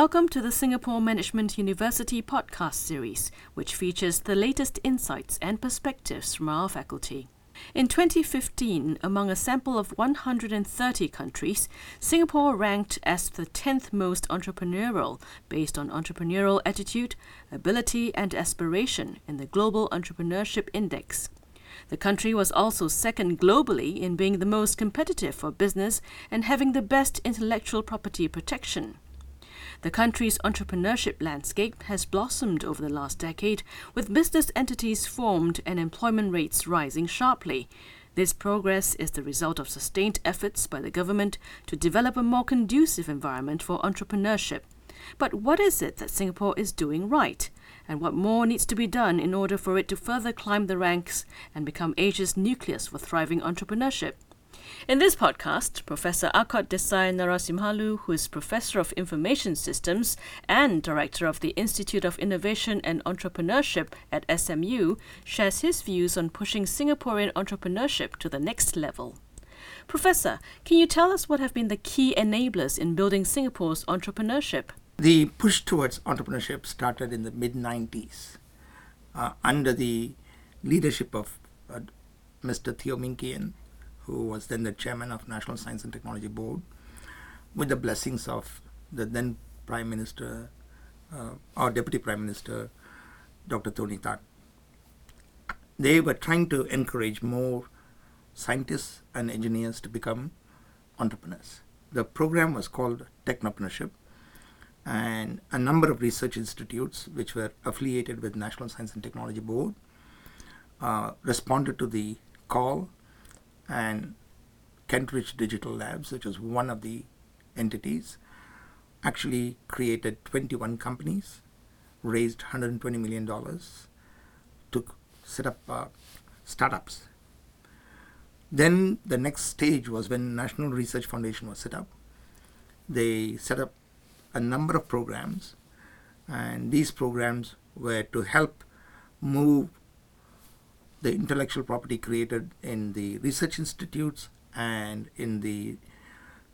Welcome to the Singapore Management University podcast series, which features the latest insights and perspectives from our faculty. In 2015, among a sample of 130 countries, Singapore ranked as the 10th most entrepreneurial based on entrepreneurial attitude, ability, and aspiration in the Global Entrepreneurship Index. The country was also second globally in being the most competitive for business and having the best intellectual property protection. The country's entrepreneurship landscape has blossomed over the last decade, with business entities formed and employment rates rising sharply. This progress is the result of sustained efforts by the government to develop a more conducive environment for entrepreneurship. But what is it that Singapore is doing right? And what more needs to be done in order for it to further climb the ranks and become Asia's nucleus for thriving entrepreneurship? In this podcast, Professor Arcot Desai Narasimhalu, who is Professor of Information Systems and Director of the Institute of Innovation and Entrepreneurship at SMU, shares his views on pushing Singaporean entrepreneurship to the next level. Professor, can you tell us what have been the key enablers in building Singapore's entrepreneurship? The push towards entrepreneurship started in the mid 90s uh, under the leadership of uh, Mr. Teo Ming Kian who was then the chairman of National Science and Technology Board, with the blessings of the then Prime Minister, uh, or Deputy Prime Minister, Dr. Tony Tan. They were trying to encourage more scientists and engineers to become entrepreneurs. The program was called Technopreneurship, and a number of research institutes which were affiliated with National Science and Technology Board uh, responded to the call and Kent Ridge Digital Labs, which was one of the entities, actually created 21 companies, raised $120 million to set up uh, startups. Then the next stage was when National Research Foundation was set up. They set up a number of programs, and these programs were to help move the intellectual property created in the research institutes and in the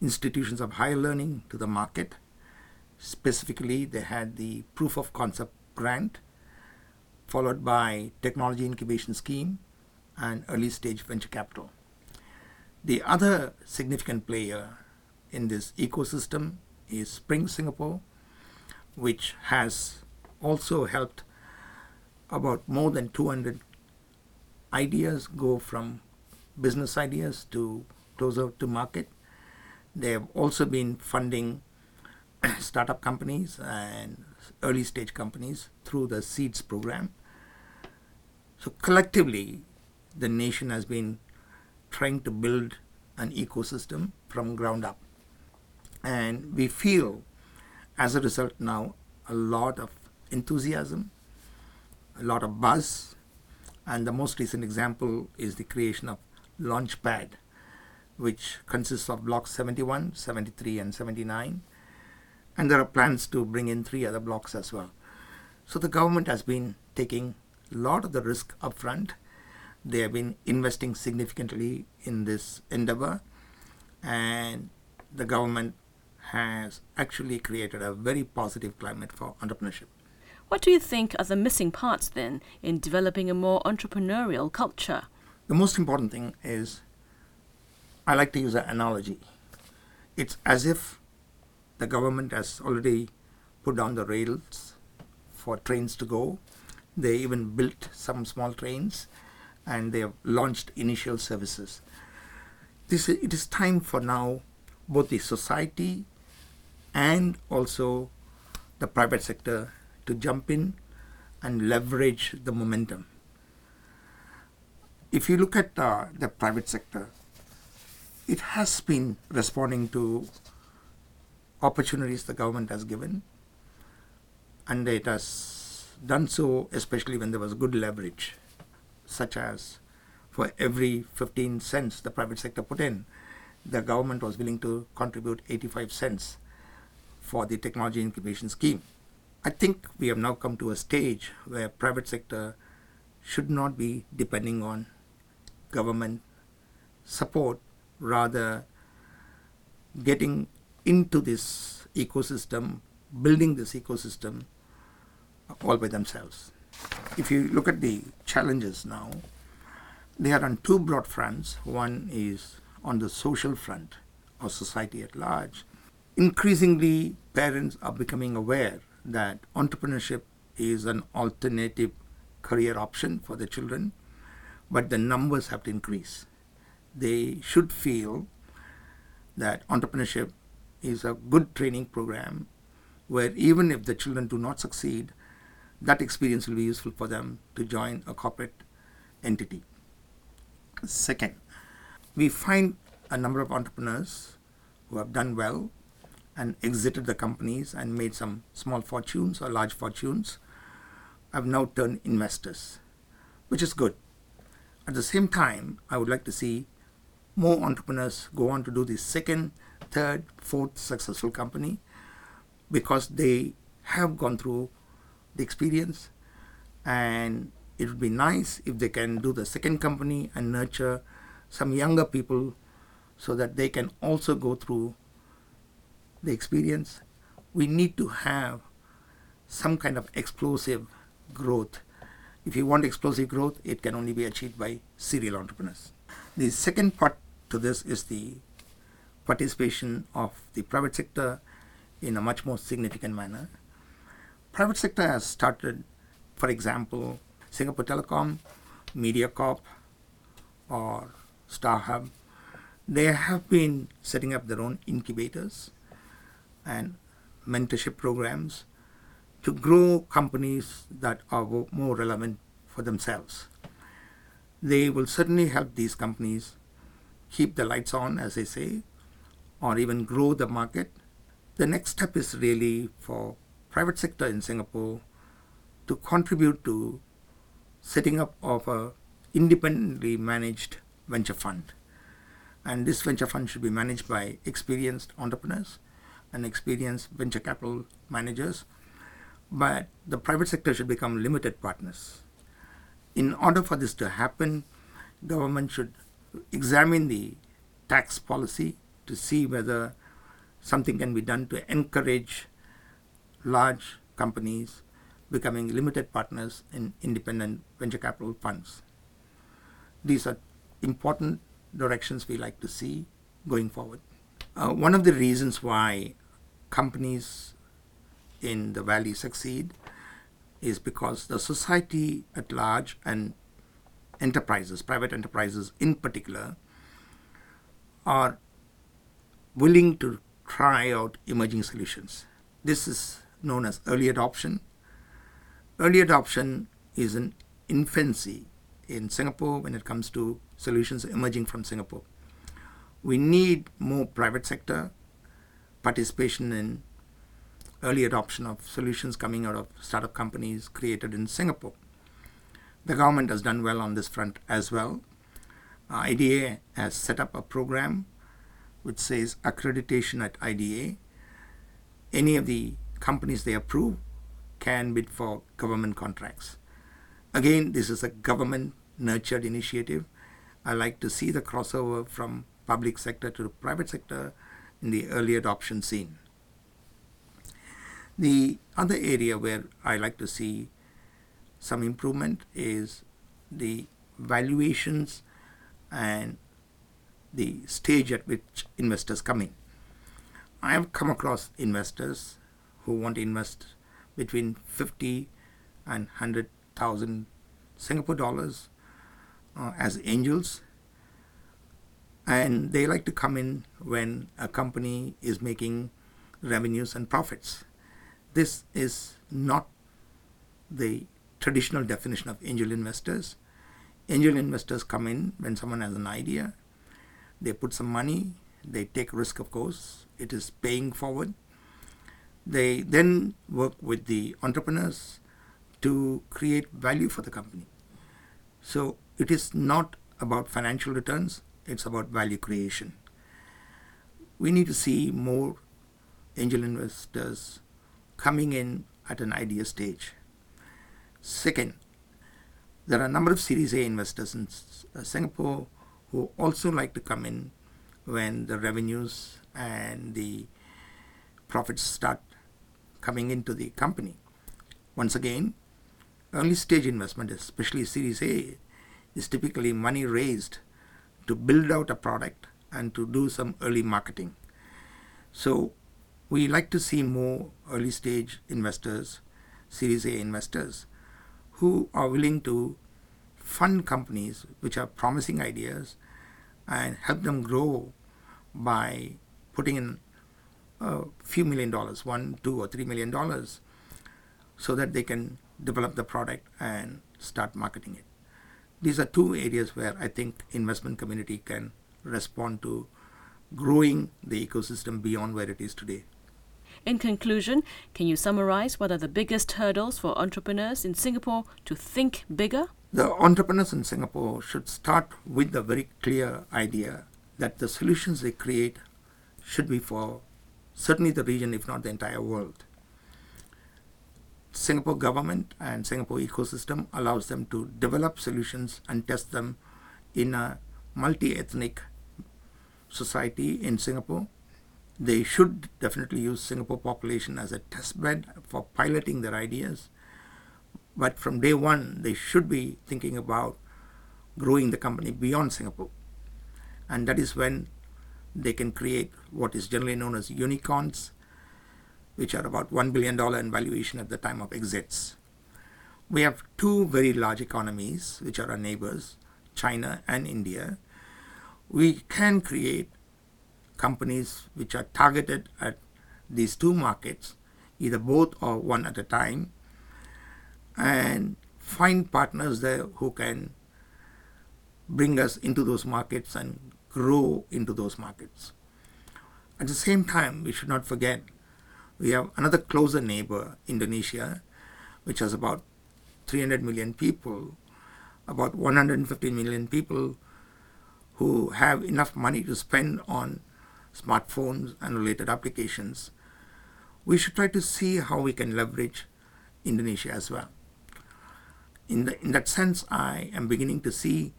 institutions of higher learning to the market. Specifically, they had the proof of concept grant, followed by technology incubation scheme and early stage venture capital. The other significant player in this ecosystem is Spring Singapore, which has also helped about more than 200 ideas go from business ideas to closer to market. They have also been funding startup companies and early stage companies through the seeds program. So collectively, the nation has been trying to build an ecosystem from ground up. And we feel as a result now a lot of enthusiasm, a lot of buzz, and the most recent example is the creation of Launchpad, which consists of blocks 71, 73, and 79. And there are plans to bring in three other blocks as well. So the government has been taking a lot of the risk upfront. They have been investing significantly in this endeavor, and the government has actually created a very positive climate for entrepreneurship. What do you think are the missing parts then in developing a more entrepreneurial culture? The most important thing is I like to use an analogy. It's as if the government has already put down the rails for trains to go. They even built some small trains and they have launched initial services. This, it is time for now both the society and also the private sector to jump in and leverage the momentum. If you look at uh, the private sector, it has been responding to opportunities the government has given, and it has done so especially when there was good leverage, such as for every 15 cents the private sector put in, the government was willing to contribute 85 cents for the technology incubation scheme. I think we have now come to a stage where private sector should not be depending on government support, rather getting into this ecosystem building this ecosystem all by themselves. If you look at the challenges now, they are on two broad fronts. One is on the social front or society at large. Increasingly, parents are becoming aware that entrepreneurship is an alternative career option for the children, but the numbers have to increase. They should feel that entrepreneurship is a good training program where even if the children do not succeed, that experience will be useful for them to join a corporate entity. Second, we find a number of entrepreneurs who have done well and exited the companies and made some small fortunes or large fortunes have now turned investors, which is good. At the same time, I would like to see more entrepreneurs go on to do the second, third, fourth successful company because they have gone through the experience and it would be nice if they can do the second company and nurture some younger people so that they can also go through the experience. We need to have some kind of explosive growth. If you want explosive growth, it can only be achieved by serial entrepreneurs. The second part to this is the participation of the private sector in a much more significant manner. Private sector has started, for example, Singapore Telecom, MediaCorp, or StarHub. They have been setting up their own incubators and mentorship programs to grow companies that are more relevant for themselves. They will certainly help these companies keep the lights on, as they say, or even grow the market. The next step is really for private sector in Singapore to contribute to setting up of a independently managed venture fund. And this venture fund should be managed by experienced entrepreneurs and experienced venture capital managers, but the private sector should become limited partners. In order for this to happen, government should examine the tax policy to see whether something can be done to encourage large companies becoming limited partners in independent venture capital funds. These are important directions we like to see going forward. Uh, one of the reasons why companies in the valley succeed is because the society at large and enterprises, private enterprises in particular, are willing to try out emerging solutions. This is known as early adoption. Early adoption is an infancy in Singapore when it comes to solutions emerging from Singapore. We need more private sector participation in early adoption of solutions coming out of startup companies created in Singapore. The government has done well on this front as well. Uh, IDA has set up a program which says accreditation at IDA. Any of the companies they approve can bid for government contracts. Again, this is a government nurtured initiative. I like to see the crossover from public sector to private sector in the early adoption scene. The other area where I like to see some improvement is the valuations and the stage at which investors come in. I have come across investors who want to invest between 50 and 100,000 Singapore dollars uh, as angels and they like to come in when a company is making revenues and profits. This is not the traditional definition of angel investors. Angel investors come in when someone has an idea, they put some money, they take risk, of course, it is paying forward. They then work with the entrepreneurs to create value for the company. So it is not about financial returns, it's about value creation. We need to see more angel investors coming in at an idea stage. Second, there are a number of Series A investors in uh, Singapore who also like to come in when the revenues and the profits start coming into the company. Once again, early stage investment, especially Series A, is typically money raised to build out a product and to do some early marketing. So we like to see more early stage investors, Series A investors, who are willing to fund companies which are promising ideas and help them grow by putting in a few million dollars, one, two, or three million dollars, so that they can develop the product and start marketing it. These are two areas where I think investment community can respond to growing the ecosystem beyond where it is today. In conclusion, can you summarize what are the biggest hurdles for entrepreneurs in Singapore to think bigger? The entrepreneurs in Singapore should start with the very clear idea that the solutions they create should be for certainly the region, if not the entire world. Singapore government and Singapore ecosystem allows them to develop solutions and test them in a multi-ethnic society in Singapore. They should definitely use Singapore population as a test bed for piloting their ideas. But from day one, they should be thinking about growing the company beyond Singapore. And that is when they can create what is generally known as unicorns, which are about $1 billion in valuation at the time of exits. We have two very large economies, which are our neighbors, China and India. We can create companies which are targeted at these two markets, either both or one at a time, and find partners there who can bring us into those markets and grow into those markets. At the same time, we should not forget we have another closer neighbor, Indonesia, which has about 300 million people, about 150 million people who have enough money to spend on smartphones and related applications. We should try to see how we can leverage Indonesia as well. In, the, in that sense, I am beginning to see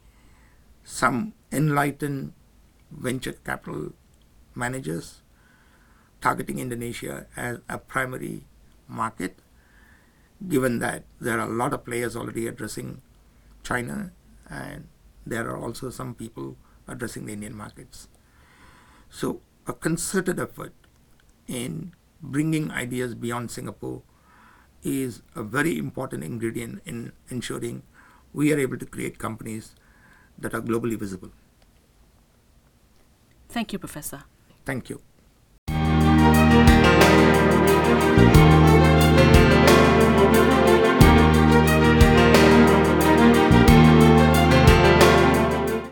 some enlightened venture capital managers targeting Indonesia as a primary market, given that there are a lot of players already addressing China and there are also some people addressing the Indian markets. So, a concerted effort in bringing ideas beyond Singapore is a very important ingredient in ensuring we are able to create companies that are globally visible. Thank you, Professor. Thank you.